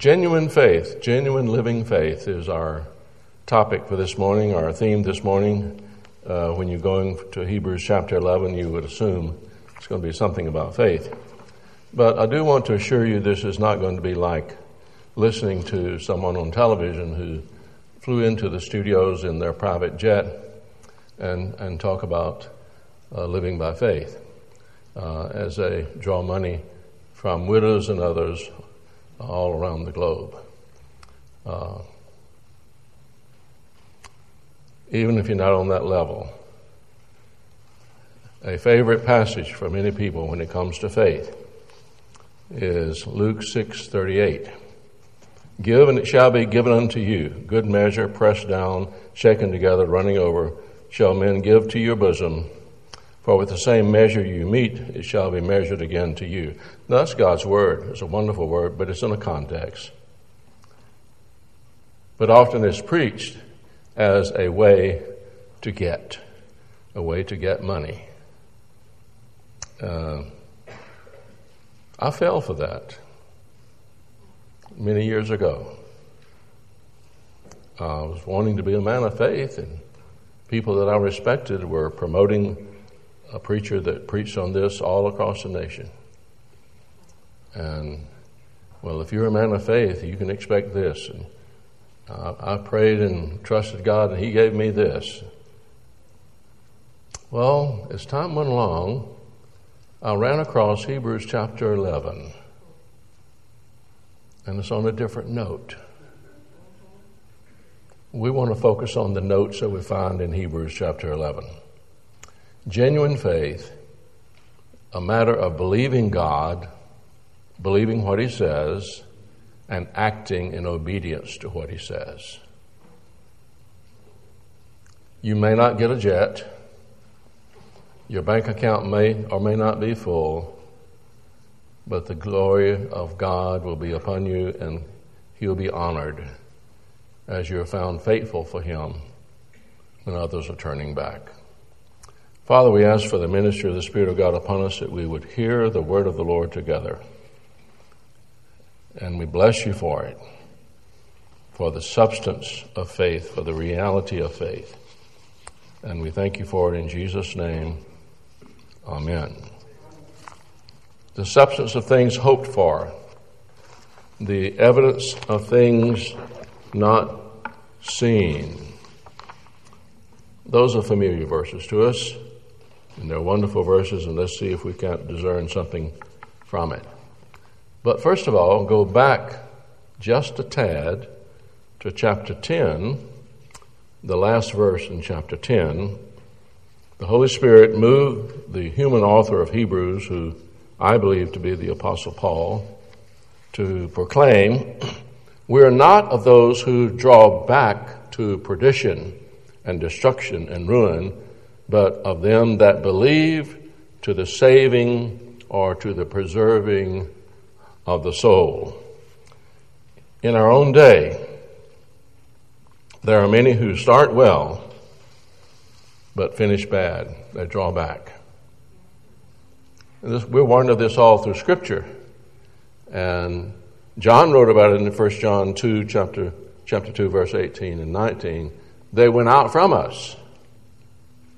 Genuine faith, genuine living faith is our topic for this morning, our theme this morning. Uh, when you're going to Hebrews chapter 11, you would assume it's going to be something about faith. But I do want to assure you this is not going to be like listening to someone on television who flew into the studios in their private jet and, and talk about uh, living by faith uh, as they draw money from widows and others all around the globe. Uh, even if you're not on that level, a favorite passage for many people when it comes to faith is Luke 6:38. Give and it shall be given unto you. Good measure, pressed down, shaken together, running over, shall men give to your bosom. For with the same measure you mete, it shall be measured again to you. Now, that's God's word. It's a wonderful word, but it's in a context. But often it's preached as a way to get, a way to get money. Uh, I fell for that many years ago. I was wanting to be a man of faith, and people that I respected were promoting a preacher that preached on this all across the nation. And, well, if you're a man of faith, you can expect this. And I, I prayed and trusted God, and He gave me this. Well, as time went along, I ran across Hebrews chapter 11, and it's on a different note. We want to focus on the notes that we find in Hebrews chapter 11. Genuine faith, a matter of believing God, believing what He says, and acting in obedience to what He says. You may not get a jet. Your bank account may or may not be full, but the glory of God will be upon you and He'll be honored as you're found faithful for Him when others are turning back. Father, we ask for the ministry of the Spirit of God upon us that we would hear the word of the Lord together. And we bless you for it, for the substance of faith, for the reality of faith. And we thank you for it in Jesus' name. Amen. The substance of things hoped for, the evidence of things not seen. Those are familiar verses to us. And they're wonderful verses, and let's see if we can't discern something from it. But first of all, go back just a tad to chapter 10, the last verse in chapter 10. The Holy Spirit moved the human author of Hebrews, who I believe to be the Apostle Paul, to proclaim, We are not of those who draw back to perdition and destruction and ruin but of them that believe to the saving or to the preserving of the soul. In our own day, there are many who start well, but finish bad. They draw back. This, we're warned of this all through Scripture. And John wrote about it in 1 John 2, chapter, chapter 2, verse 18 and 19. They went out from us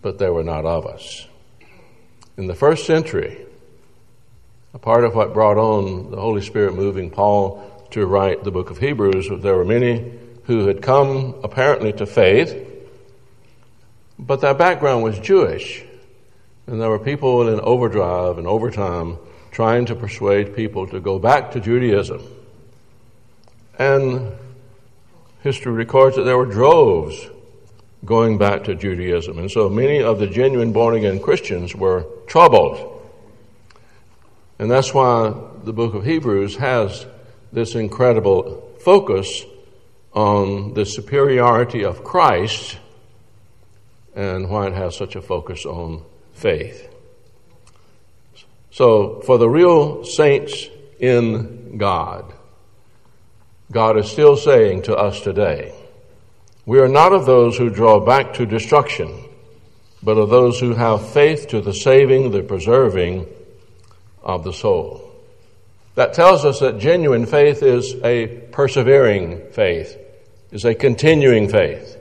but they were not of us. In the first century, a part of what brought on the Holy Spirit moving Paul to write the book of Hebrews there were many who had come apparently to faith, but their background was Jewish. And there were people in overdrive and overtime trying to persuade people to go back to Judaism. And history records that there were droves going back to Judaism. And so many of the genuine born again Christians were troubled. And that's why the book of Hebrews has this incredible focus on the superiority of Christ and why it has such a focus on faith. So, for the real saints in God, God is still saying to us today, we are not of those who draw back to destruction, but of those who have faith to the saving, the preserving of the soul. That tells us that genuine faith is a persevering faith, is a continuing faith.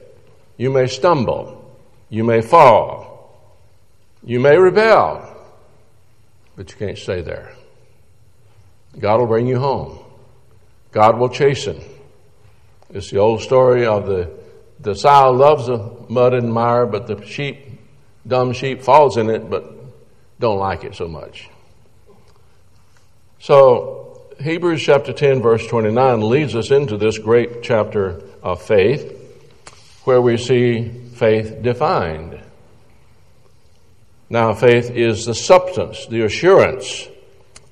You may stumble, you may fall, you may rebel, but you can't stay there. God will bring you home. God will chasten. It's the old story of the, the sow loves the mud and mire, but the sheep, dumb sheep, falls in it, but don't like it so much. So, Hebrews chapter 10, verse 29 leads us into this great chapter of faith, where we see faith defined. Now, faith is the substance, the assurance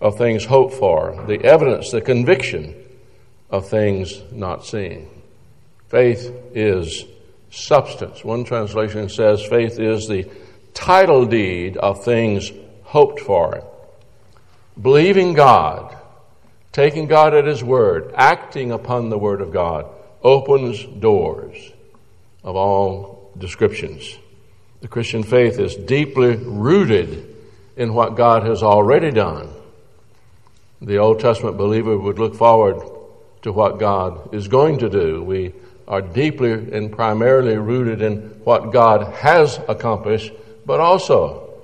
of things hoped for, the evidence, the conviction of things not seen. Faith is substance. One translation says faith is the title deed of things hoped for. Believing God, taking God at His word, acting upon the word of God, opens doors of all descriptions. The Christian faith is deeply rooted in what God has already done. The Old Testament believer would look forward to what God is going to do. We are deeply and primarily rooted in what God has accomplished, but also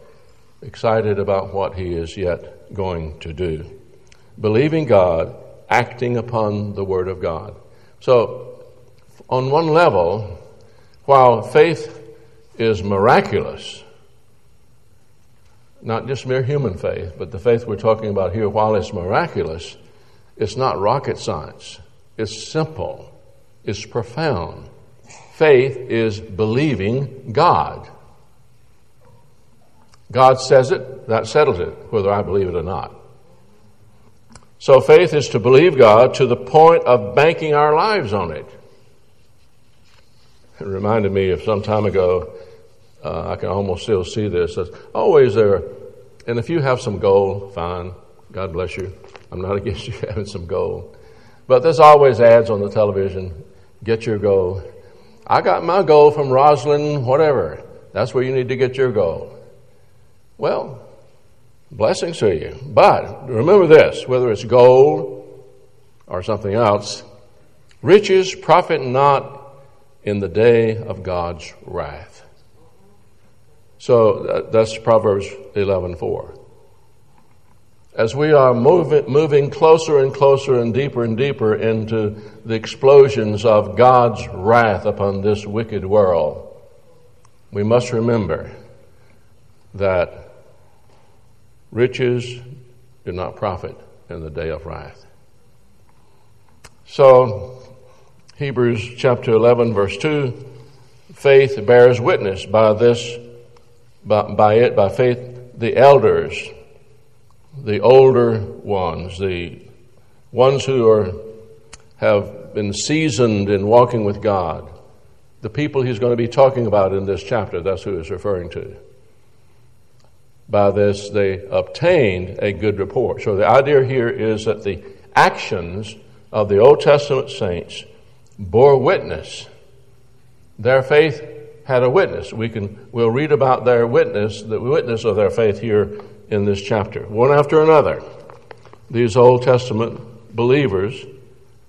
excited about what He is yet going to do. Believing God, acting upon the Word of God. So, on one level, while faith is miraculous, not just mere human faith, but the faith we're talking about here, while it's miraculous, it's not rocket science. It's simple. It's profound. Faith is believing God. God says it, that settles it, whether I believe it or not. So faith is to believe God to the point of banking our lives on it. It reminded me of some time ago, uh, I can almost still see this. There's always there, and if you have some gold, fine. God bless you. I'm not against you having some gold. But there's always ads on the television. Get your goal. I got my goal from Rosalind, whatever. That's where you need to get your goal. Well, blessings to you. But remember this whether it's gold or something else, riches profit not in the day of God's wrath. So that's Proverbs 11:4 as we are moving, moving closer and closer and deeper and deeper into the explosions of God's wrath upon this wicked world, we must remember that riches do not profit in the day of wrath. So, Hebrews chapter 11, verse 2 faith bears witness by this, by, by it, by faith, the elders the older ones, the ones who are, have been seasoned in walking with God, the people he's going to be talking about in this chapter, that's who he's referring to. By this, they obtained a good report. So the idea here is that the actions of the Old Testament saints bore witness. Their faith had a witness. We can, we'll read about their witness, the witness of their faith here in this chapter. One after another, these Old Testament believers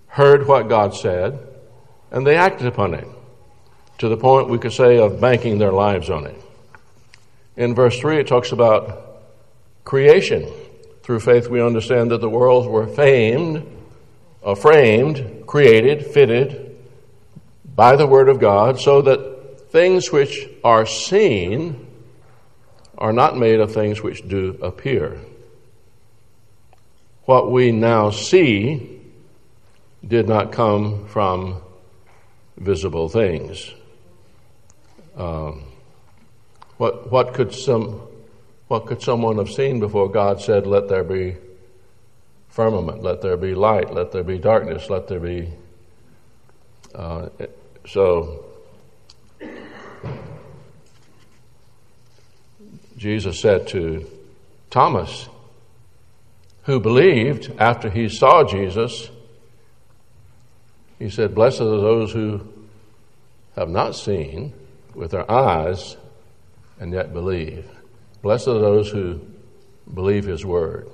heard what God said and they acted upon it to the point we could say of banking their lives on it. In verse 3, it talks about creation. Through faith, we understand that the worlds were famed, uh, framed, created, fitted by the Word of God, so that things which are seen are not made of things which do appear. What we now see did not come from visible things. Um, what, what, could some, what could someone have seen before God said, Let there be firmament, let there be light, let there be darkness, let there be. Uh, so Jesus said to Thomas, who believed after he saw Jesus, he said, Blessed are those who have not seen with their eyes and yet believe. Blessed are those who believe his word.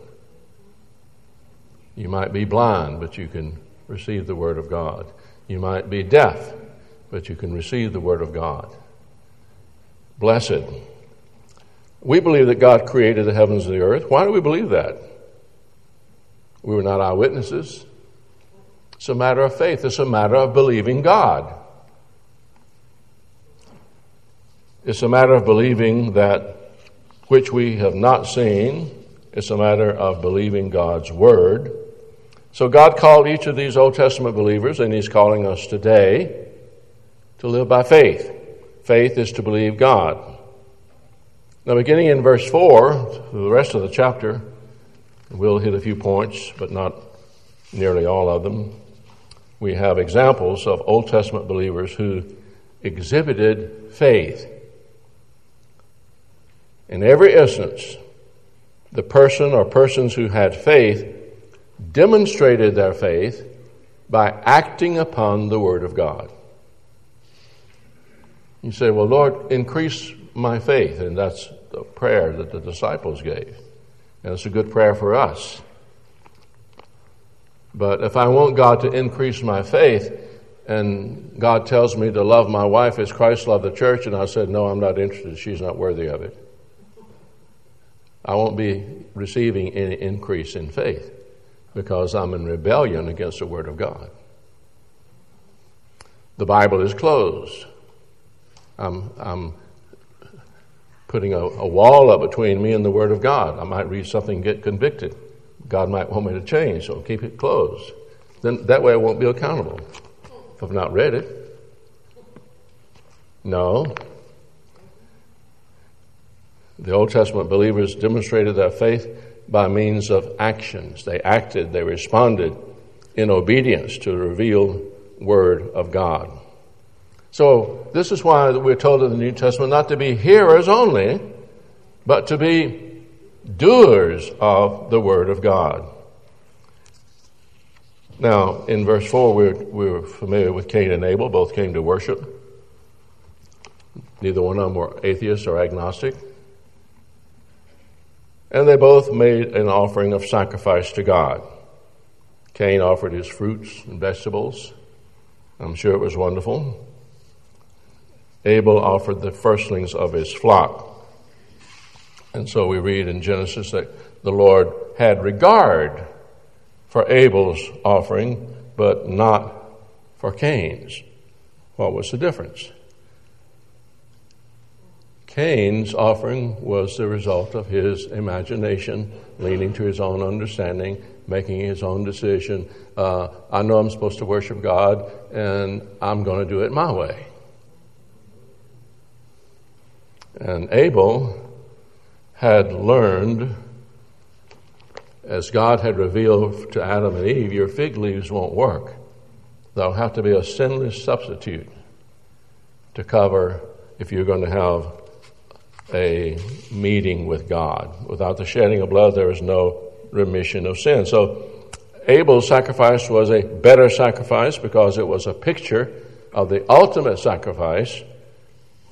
You might be blind, but you can receive the Word of God. You might be deaf, but you can receive the Word of God. Blessed. We believe that God created the heavens and the earth. Why do we believe that? We were not eyewitnesses. It's a matter of faith, it's a matter of believing God. It's a matter of believing that which we have not seen. It's a matter of believing God's Word. So God called each of these Old Testament believers, and He's calling us today to live by faith. Faith is to believe God. Now, beginning in verse 4, the rest of the chapter, we'll hit a few points, but not nearly all of them. We have examples of Old Testament believers who exhibited faith. In every instance, the person or persons who had faith demonstrated their faith by acting upon the Word of God. You say, Well, Lord, increase my faith. And that's the prayer that the disciples gave. And it's a good prayer for us. But if I want God to increase my faith, and God tells me to love my wife as Christ loved the church, and I said, No, I'm not interested. She's not worthy of it. I won't be receiving any increase in faith because I'm in rebellion against the Word of God. The Bible is closed. I'm, I'm putting a, a, wall up between me and the Word of God. I might read something and get convicted. God might want me to change, so keep it closed. Then that way I won't be accountable if I've not read it. No, the Old Testament believers demonstrated their faith by means of actions. They acted, they responded in obedience to the revealed Word of God. So, this is why we're told in the New Testament not to be hearers only, but to be doers of the Word of God. Now, in verse 4, we're, we're familiar with Cain and Abel. Both came to worship. Neither one of them were atheists or agnostic. And they both made an offering of sacrifice to God. Cain offered his fruits and vegetables. I'm sure it was wonderful. Abel offered the firstlings of his flock. And so we read in Genesis that the Lord had regard for Abel's offering, but not for Cain's. What was the difference? Cain's offering was the result of his imagination, leaning to his own understanding, making his own decision. Uh, I know I'm supposed to worship God, and I'm going to do it my way. And Abel had learned, as God had revealed to Adam and Eve, your fig leaves won't work. There'll have to be a sinless substitute to cover if you're going to have a meeting with God. Without the shedding of blood, there is no remission of sin. So Abel's sacrifice was a better sacrifice because it was a picture of the ultimate sacrifice,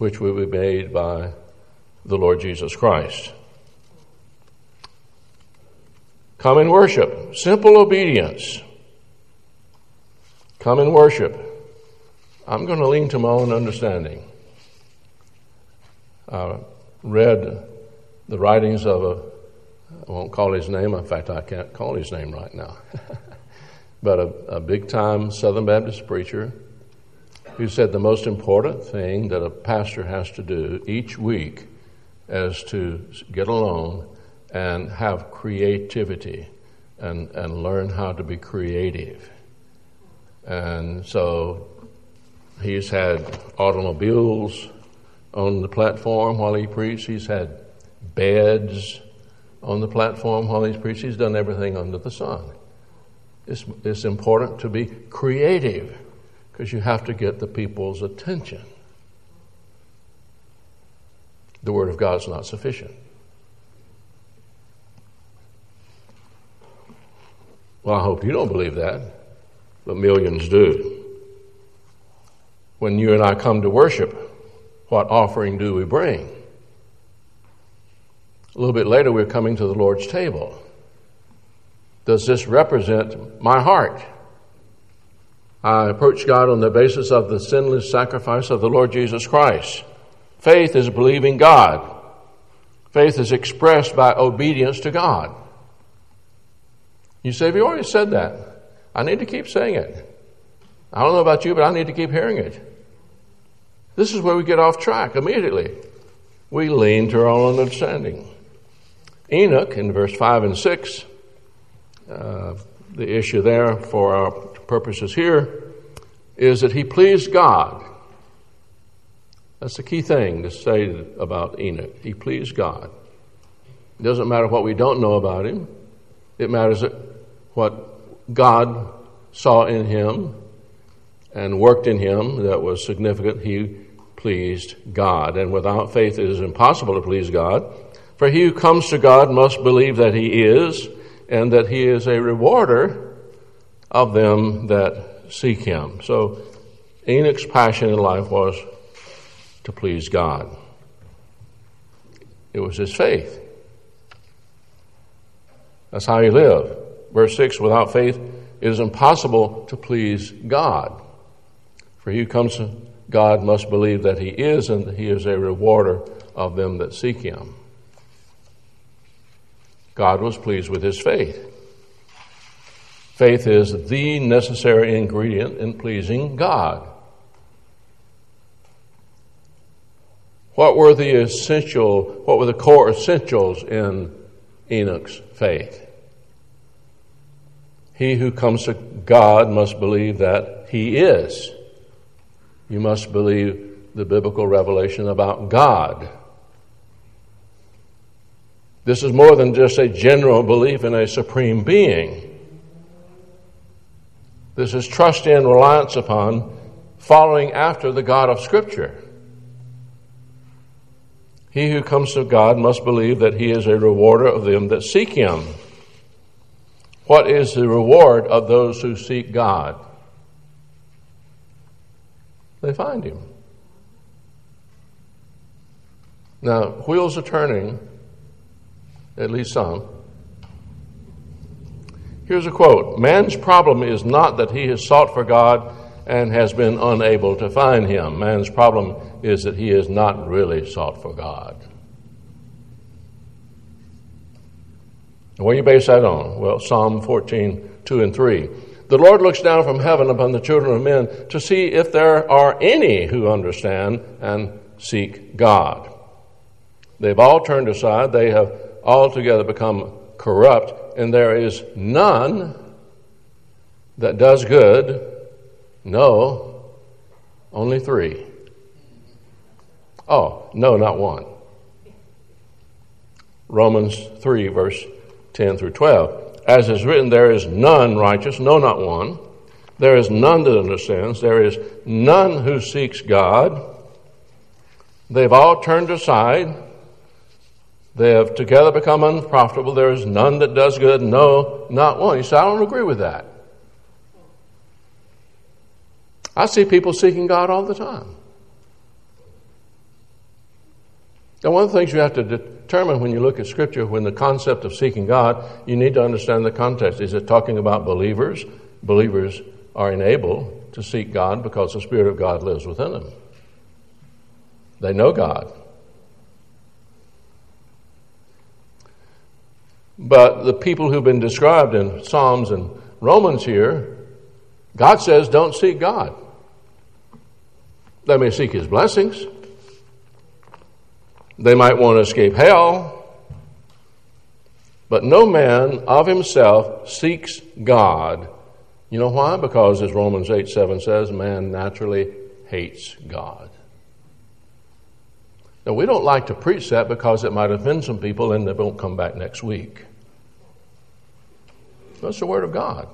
which will be made by the Lord Jesus Christ. Come and worship. Simple obedience. Come and worship. I'm going to lean to my own understanding. Uh, read the writings of a, I won't call his name, in fact, I can't call his name right now, but a, a big time Southern Baptist preacher who said the most important thing that a pastor has to do each week is to get alone and have creativity and, and learn how to be creative. And so he's had automobiles on the platform while he preached. He's had beds on the platform while he's preached. He's done everything under the sun. It's, it's important to be creative because you have to get the people's attention. The Word of God is not sufficient. Well, I hope you don't believe that, but millions do. When you and I come to worship, what offering do we bring? A little bit later, we're coming to the Lord's table. does this represent my heart? I approach God on the basis of the sinless sacrifice of the Lord Jesus Christ. Faith is believing God. Faith is expressed by obedience to God. You say, we already said that. I need to keep saying it. I don't know about you, but I need to keep hearing it. This is where we get off track immediately. We lean to our own understanding. Enoch, in verse 5 and 6, uh, the issue there for our purposes here is that he pleased God. That's the key thing to say about Enoch. He pleased God. It doesn't matter what we don't know about him, it matters what God saw in him and worked in him that was significant. He pleased God. And without faith, it is impossible to please God. For he who comes to God must believe that he is, and that he is a rewarder of them that seek him. So Enoch's passion in life was to please God. It was his faith. That's how he lived. Verse 6 Without faith, it is impossible to please God. For he who comes to God must believe that he is, and that he is a rewarder of them that seek him. God was pleased with his faith. Faith is the necessary ingredient in pleasing God. What were the essential, what were the core essentials in Enoch's faith? He who comes to God must believe that he is. You must believe the biblical revelation about God. This is more than just a general belief in a supreme being. This is trust in, reliance upon, following after the God of Scripture. He who comes to God must believe that He is a rewarder of them that seek Him. What is the reward of those who seek God? they find him. Now, wheels are turning, at least some. Here's a quote Man's problem is not that he has sought for God and has been unable to find him. Man's problem is that he has not really sought for God. what do you base that on? Well, Psalm 14, 2 and 3. The Lord looks down from heaven upon the children of men to see if there are any who understand and seek God. They've all turned aside, they have altogether become corrupt, and there is none that does good. No, only three. Oh, no, not one. Romans 3, verse 10 through 12. As is written, there is none righteous, no, not one. There is none that understands. There is none who seeks God. They've all turned aside. They have together become unprofitable. There is none that does good, no, not one. You say, I don't agree with that. I see people seeking God all the time. Now, one of the things you have to determine when you look at Scripture, when the concept of seeking God, you need to understand the context. Is it talking about believers? Believers are enabled to seek God because the Spirit of God lives within them. They know God. But the people who've been described in Psalms and Romans here, God says, don't seek God. They may seek His blessings. They might want to escape hell. But no man of himself seeks God. You know why? Because, as Romans 8 7 says, man naturally hates God. Now, we don't like to preach that because it might offend some people and they won't come back next week. That's the Word of God.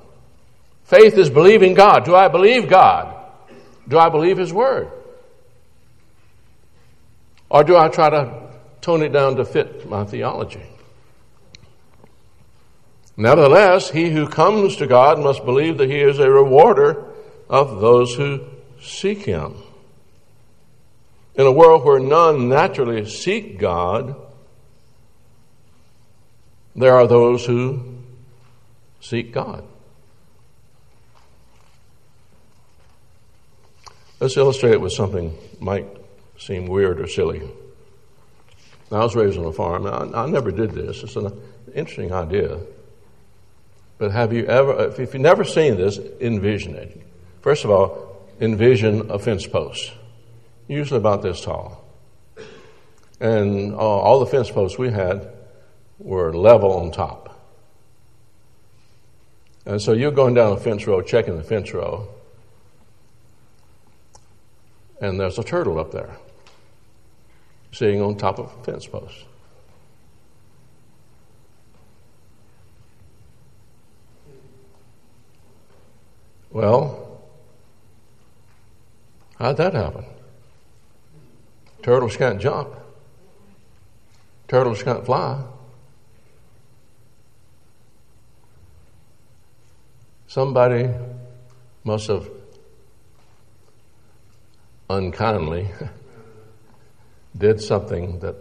Faith is believing God. Do I believe God? Do I believe His Word? Or do I try to tone it down to fit my theology? Nevertheless, he who comes to God must believe that he is a rewarder of those who seek him. In a world where none naturally seek God, there are those who seek God. Let's illustrate it with something might seem weird or silly. I was raised on a farm. I, I never did this. It's an interesting idea. But have you ever, if you've never seen this, envision it. First of all, envision a fence post, usually about this tall. And uh, all the fence posts we had were level on top. And so you're going down a fence row, checking the fence row, and there's a turtle up there sitting on top of a fence post. Well, how'd that happen? Turtles can't jump. Turtles can't fly. Somebody must have unkindly did something that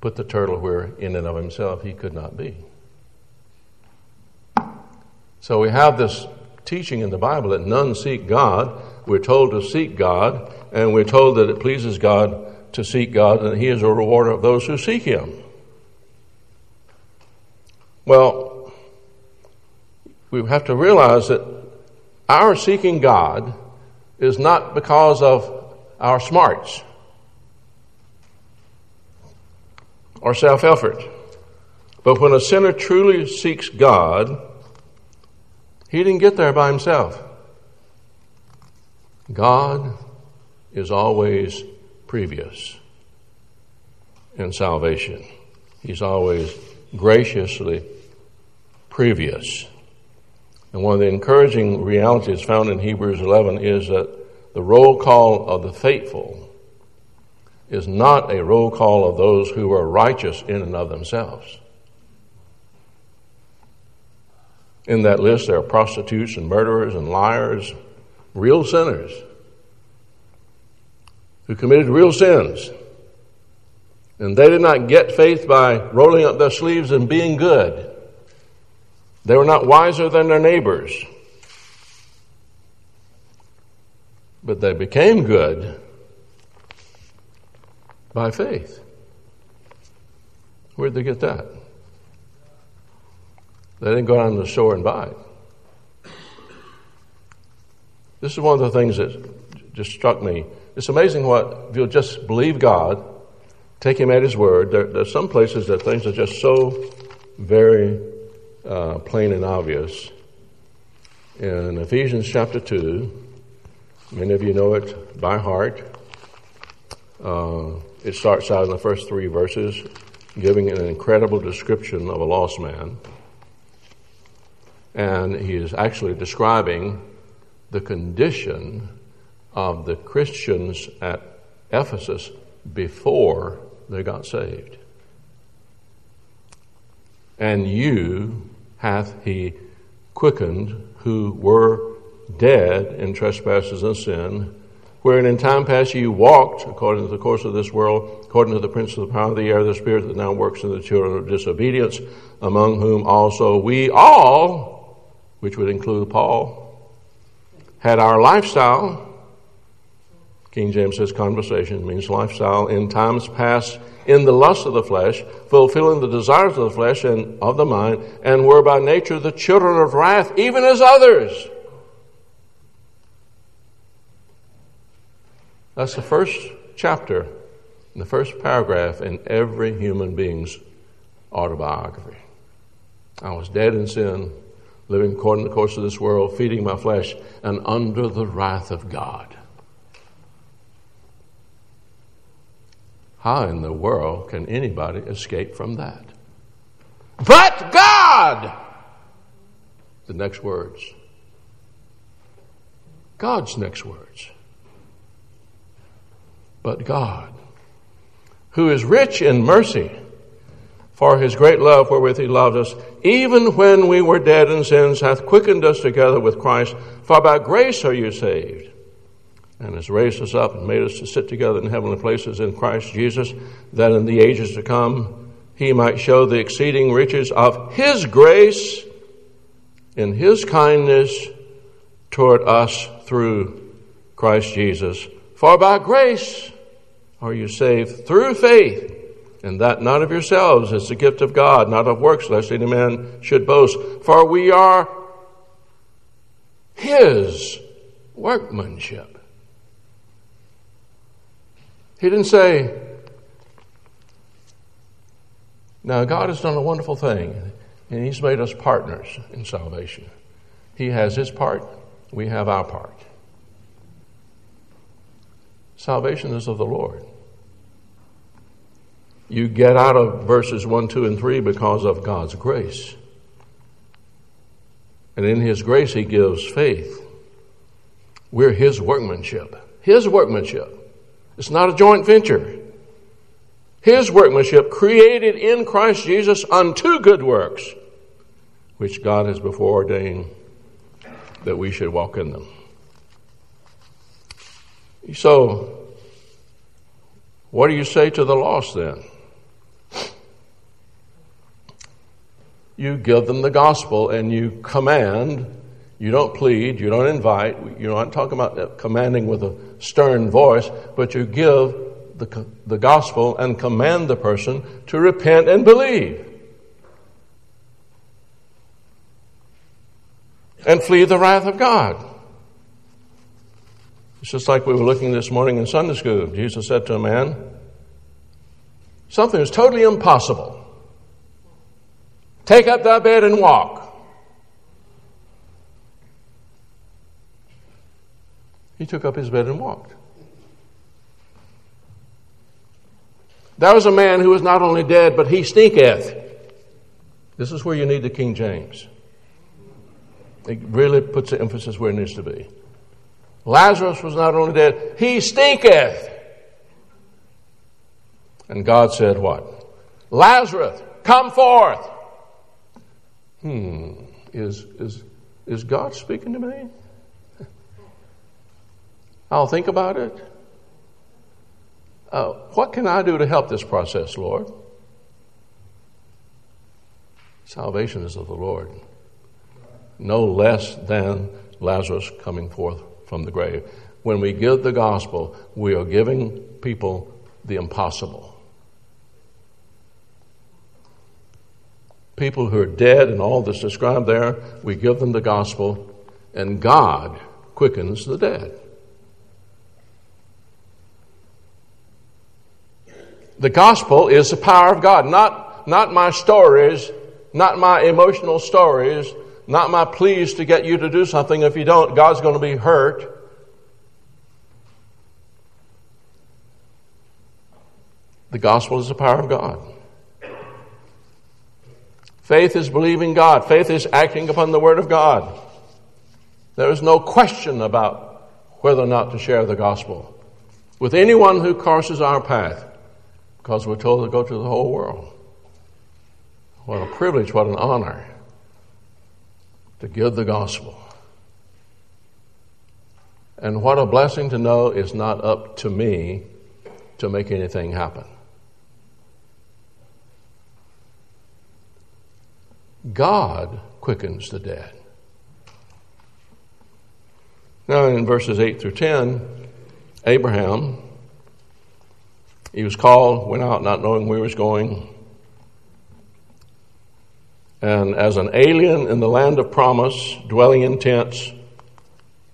put the turtle where, in and of himself, he could not be. So we have this teaching in the Bible that none seek God. We're told to seek God, and we're told that it pleases God to seek God, and He is a rewarder of those who seek Him. Well, we have to realize that our seeking God is not because of our smarts or self effort. But when a sinner truly seeks God, he didn't get there by himself. God is always previous in salvation. He's always graciously previous. And one of the encouraging realities found in Hebrews 11 is that the roll call of the faithful is not a roll call of those who are righteous in and of themselves. In that list, there are prostitutes and murderers and liars, real sinners who committed real sins. And they did not get faith by rolling up their sleeves and being good. They were not wiser than their neighbors. But they became good by faith. Where'd they get that? They didn't go down to the store and buy it. This is one of the things that just struck me. It's amazing what, if you'll just believe God, take Him at His word, there, there's some places that things are just so very uh, plain and obvious. In Ephesians chapter 2, many of you know it by heart. Uh, it starts out in the first three verses, giving an incredible description of a lost man. And he is actually describing the condition of the Christians at Ephesus before they got saved. And you hath he quickened who were dead in trespasses and sin wherein in time past you walked according to the course of this world, according to the prince of the power of the air, the spirit that now works in the children of disobedience, among whom also we all, which would include Paul, had our lifestyle. King James says conversation means lifestyle in times past in the lust of the flesh, fulfilling the desires of the flesh and of the mind, and were by nature the children of wrath, even as others. That's the first chapter, the first paragraph in every human being's autobiography. I was dead in sin, living according to the course of this world, feeding my flesh, and under the wrath of God. How in the world can anybody escape from that? But God! The next words. God's next words but God, who is rich in mercy for his great love wherewith he loved us, even when we were dead in sins, hath quickened us together with Christ. For by grace are you saved, and has raised us up and made us to sit together in heavenly places in Christ Jesus, that in the ages to come he might show the exceeding riches of his grace in His kindness toward us through Christ Jesus. For by grace are you saved through faith, and that not of yourselves, it's the gift of God, not of works, lest any man should boast. For we are His workmanship. He didn't say, now, God has done a wonderful thing, and He's made us partners in salvation. He has His part, we have our part. Salvation is of the Lord. You get out of verses 1, 2, and 3 because of God's grace. And in His grace, He gives faith. We're His workmanship. His workmanship. It's not a joint venture. His workmanship created in Christ Jesus unto good works, which God has before ordained that we should walk in them. So, what do you say to the lost then? You give them the gospel and you command. You don't plead, you don't invite, you're not talking about uh, commanding with a stern voice, but you give the, the gospel and command the person to repent and believe. And flee the wrath of God. It's just like we were looking this morning in Sunday school. Jesus said to a man, Something is totally impossible. Take up thy bed and walk. He took up his bed and walked. That was a man who was not only dead, but he stinketh. This is where you need the King James. It really puts the emphasis where it needs to be. Lazarus was not only dead, he stinketh. And God said, What? Lazarus, come forth. Hmm, is, is, is God speaking to me? I'll think about it. Uh, what can I do to help this process, Lord? Salvation is of the Lord. No less than Lazarus coming forth from the grave. When we give the gospel, we are giving people the impossible. People who are dead and all that's described there, we give them the gospel, and God quickens the dead. The gospel is the power of God, not, not my stories, not my emotional stories, not my pleas to get you to do something. If you don't, God's going to be hurt. The gospel is the power of God. Faith is believing God. Faith is acting upon the word of God. There is no question about whether or not to share the gospel with anyone who crosses our path because we're told to go to the whole world. What a privilege, what an honor to give the gospel. And what a blessing to know it's not up to me to make anything happen. God quickens the dead. Now, in verses 8 through 10, Abraham he was called, went out not knowing where he was going. And as an alien in the land of promise, dwelling in tents,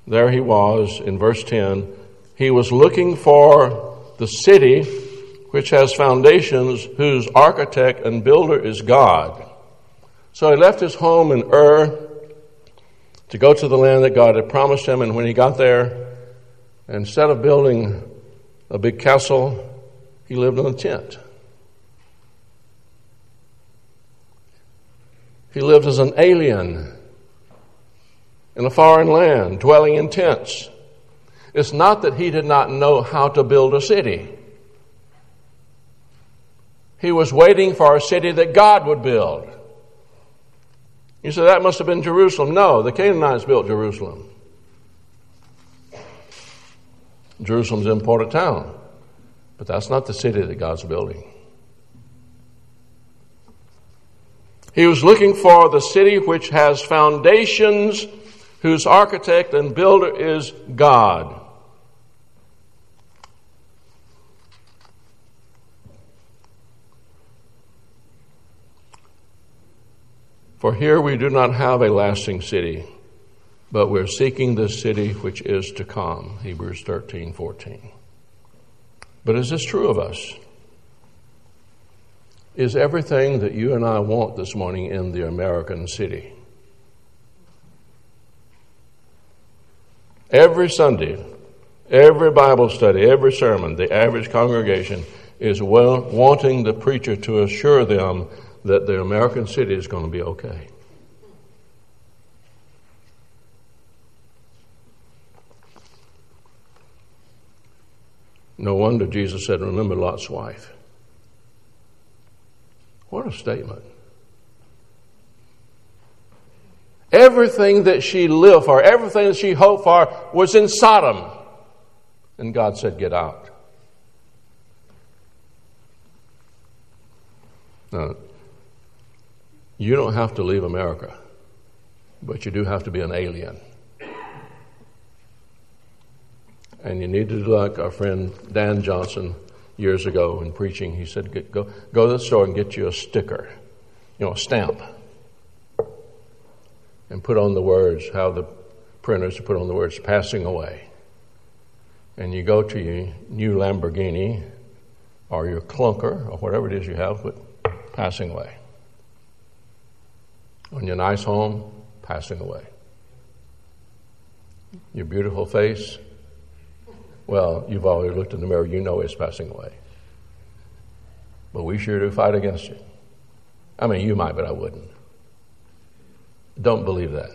there he was in verse 10. He was looking for the city which has foundations, whose architect and builder is God. So he left his home in Ur to go to the land that God had promised him. And when he got there, instead of building a big castle, he lived in a tent. He lived as an alien in a foreign land, dwelling in tents. It's not that he did not know how to build a city. He was waiting for a city that God would build. You say that must have been Jerusalem. No, the Canaanites built Jerusalem. Jerusalem's an important town. But that's not the city that God's building. He was looking for the city which has foundations, whose architect and builder is God. For here we do not have a lasting city, but we're seeking the city which is to come. Hebrews 13, 14. But is this true of us? Is everything that you and I want this morning in the American city? Every Sunday, every Bible study, every sermon, the average congregation is well, wanting the preacher to assure them that the American city is going to be okay. No wonder Jesus said, Remember Lot's wife. What a statement. Everything that she lived for, everything that she hoped for was in Sodom. And God said, Get out. Now, you don't have to leave America, but you do have to be an alien. And you need to do like our friend Dan Johnson years ago in preaching. He said, go, go to the store and get you a sticker, you know, a stamp, and put on the words, how the printers put on the words, passing away. And you go to your new Lamborghini or your clunker or whatever it is you have, but passing away. On your nice home, passing away. Your beautiful face, well, you've already looked in the mirror, you know it's passing away. But we sure do fight against it. I mean, you might, but I wouldn't. Don't believe that.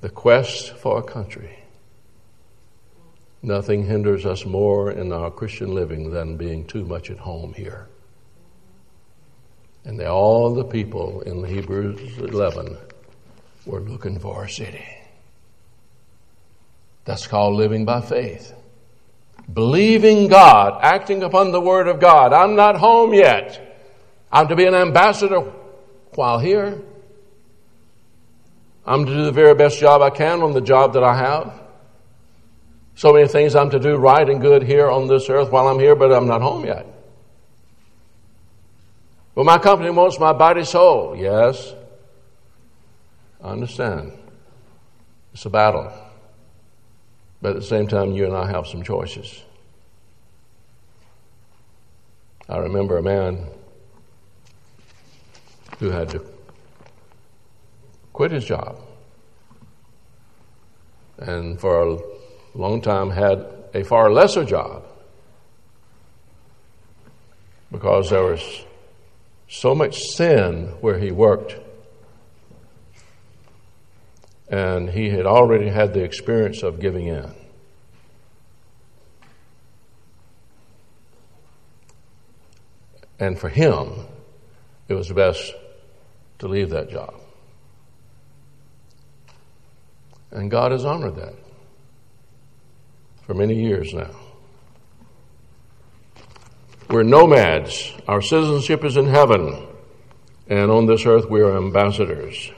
The quest for a country. Nothing hinders us more in our Christian living than being too much at home here. And all the people in Hebrews 11 were looking for a city. That's called living by faith. Believing God, acting upon the Word of God. I'm not home yet. I'm to be an ambassador while here. I'm to do the very best job I can on the job that I have. So many things I'm to do right and good here on this earth while I'm here, but I'm not home yet. But my company wants my body soul. Yes. I understand. It's a battle. But at the same time, you and I have some choices. I remember a man who had to quit his job and for a long time had a far lesser job because there was so much sin where he worked and he had already had the experience of giving in. And for him, it was best to leave that job. And God has honored that for many years now. We're nomads. Our citizenship is in heaven. And on this earth, we are ambassadors.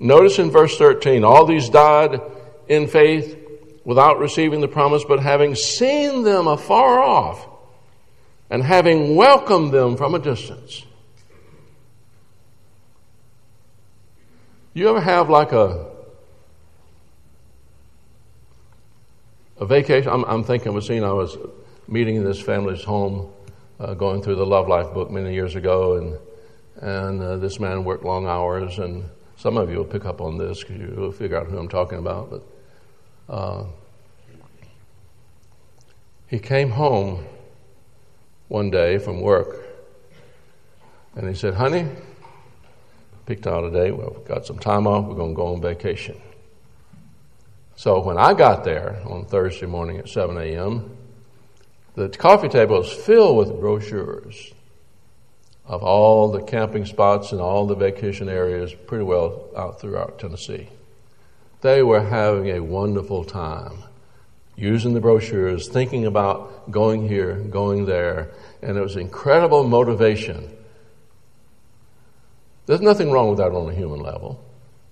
Notice in verse 13, all these died in faith without receiving the promise, but having seen them afar off and having welcomed them from a distance. You ever have like a a vacation? I'm, I'm thinking of a scene. I was meeting in this family's home, uh, going through the Love Life book many years ago, and and uh, this man worked long hours and some of you will pick up on this because you will figure out who I'm talking about. But uh, he came home one day from work and he said, Honey, picked out a day, well, we've got some time off, we're going to go on vacation. So when I got there on Thursday morning at 7 a.m., the coffee table was filled with brochures of all the camping spots and all the vacation areas pretty well out throughout Tennessee. They were having a wonderful time using the brochures, thinking about going here, going there, and it was incredible motivation. There's nothing wrong with that on a human level,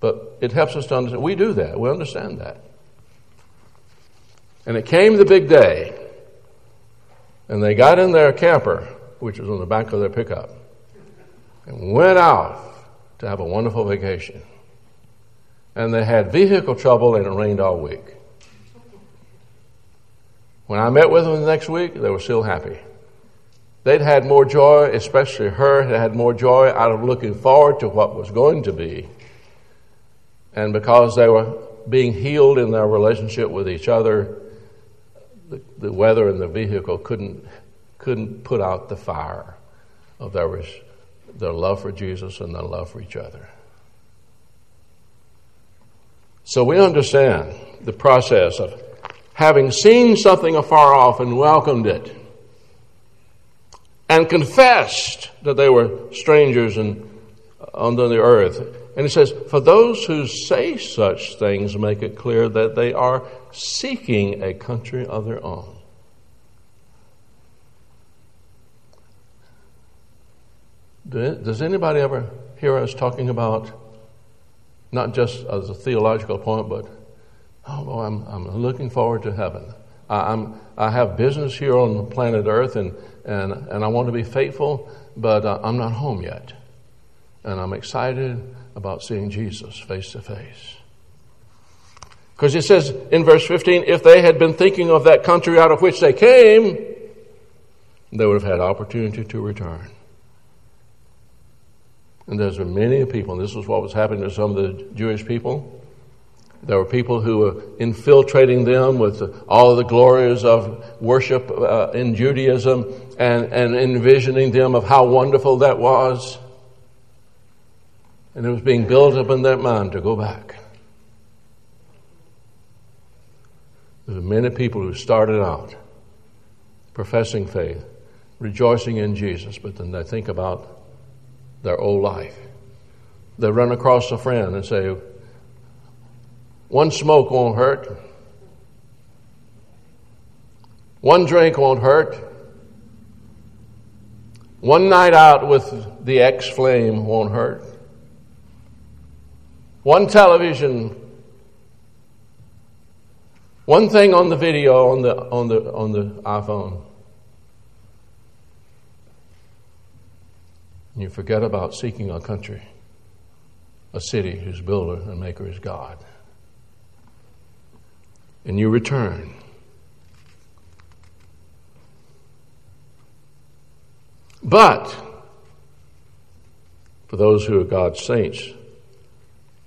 but it helps us to understand. We do that, we understand that. And it came the big day, and they got in their camper, which was on the back of their pickup, and went out to have a wonderful vacation. And they had vehicle trouble, and it rained all week. When I met with them the next week, they were still happy. They'd had more joy, especially her, had had more joy out of looking forward to what was going to be. And because they were being healed in their relationship with each other, the, the weather and the vehicle couldn't, couldn't put out the fire of their, their love for Jesus and their love for each other. So we understand the process of having seen something afar off and welcomed it, and confessed that they were strangers and under the earth. And he says, For those who say such things, make it clear that they are seeking a country of their own. Does anybody ever hear us talking about, not just as a theological point, but Oh, boy, I'm, I'm looking forward to heaven. I, am I have business here on planet Earth and, and, and I want to be faithful, but uh, I'm not home yet. And I'm excited about seeing Jesus face to face. Because it says in verse 15, if they had been thinking of that country out of which they came, they would have had opportunity to return. And there's been many people, and this was what was happening to some of the Jewish people. There were people who were infiltrating them with all the glories of worship uh, in Judaism and, and envisioning them of how wonderful that was. And it was being built up in their mind to go back. There were many people who started out professing faith, rejoicing in Jesus, but then they think about their old life. They run across a friend and say, one smoke won't hurt. One drink won't hurt. One night out with the ex flame won't hurt. One television, one thing on the video on the, on the, on the iPhone. You forget about seeking a country, a city whose builder and maker is God and you return. But for those who are God's saints,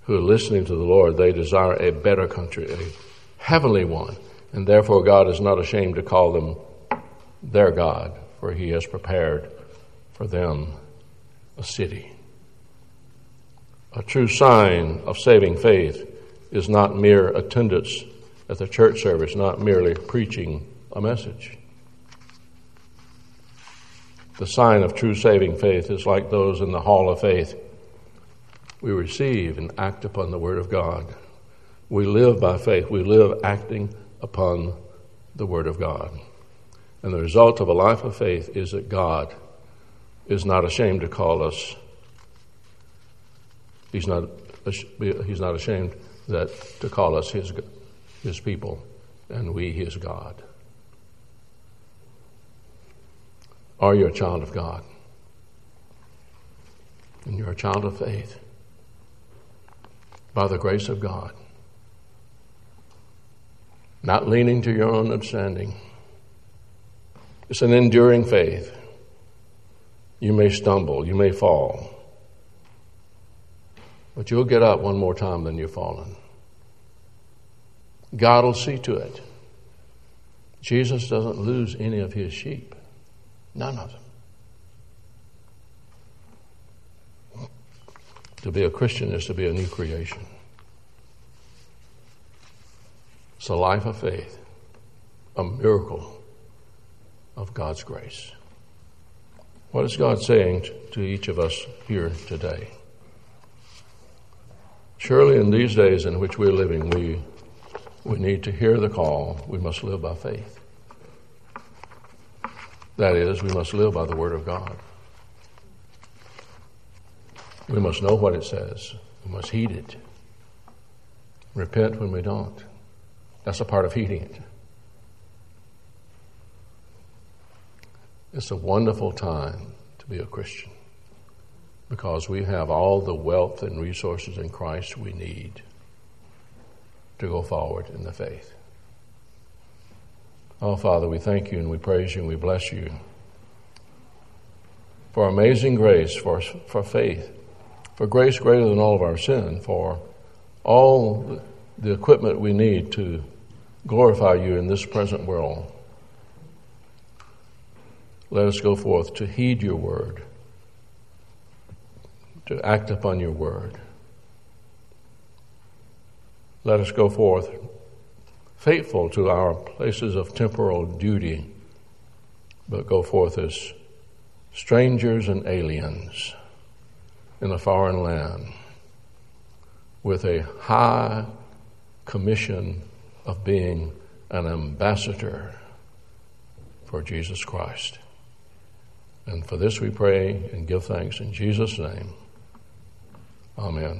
who are listening to the Lord, they desire a better country, a heavenly one. And therefore, God is not ashamed to call them their God, for He has prepared for them a city. A true sign of saving faith is not mere attendance at the church service, not merely preaching a message. The sign of true saving faith is like those in the hall of faith. We receive and act upon the Word of God. We live by faith. We live acting upon the Word of God. And the result of a life of faith is that God is not ashamed to call us. He's not, he's not ashamed that to call us his his people, and we his God. Are you a child of God? And you're a child of faith by the grace of God. Not leaning to your own understanding. It's an enduring faith. You may stumble, you may fall, but you'll get up one more time than you've fallen. God will see to it. Jesus doesn't lose any of his sheep, none of them. To be a Christian is to be a new creation. It's a life of faith, a miracle of God's grace. What is God saying to each of us here today? Surely, in these days in which we're living, we we need to hear the call. We must live by faith. That is, we must live by the Word of God. We must know what it says. We must heed it. Repent when we don't. That's a part of heeding it. It's a wonderful time to be a Christian because we have all the wealth and resources in Christ we need to go forward in the faith. Oh, Father, we thank you and we praise you and we bless you for amazing grace, for, for faith, for grace greater than all of our sin, for all the equipment we need to glorify you in this present world. Let us go forth to heed your word, to act upon your word. Let us go forth faithful to our places of temporal duty, but go forth as strangers and aliens in a foreign land with a high commission of being an ambassador for Jesus Christ. And for this we pray and give thanks in Jesus' name. Amen.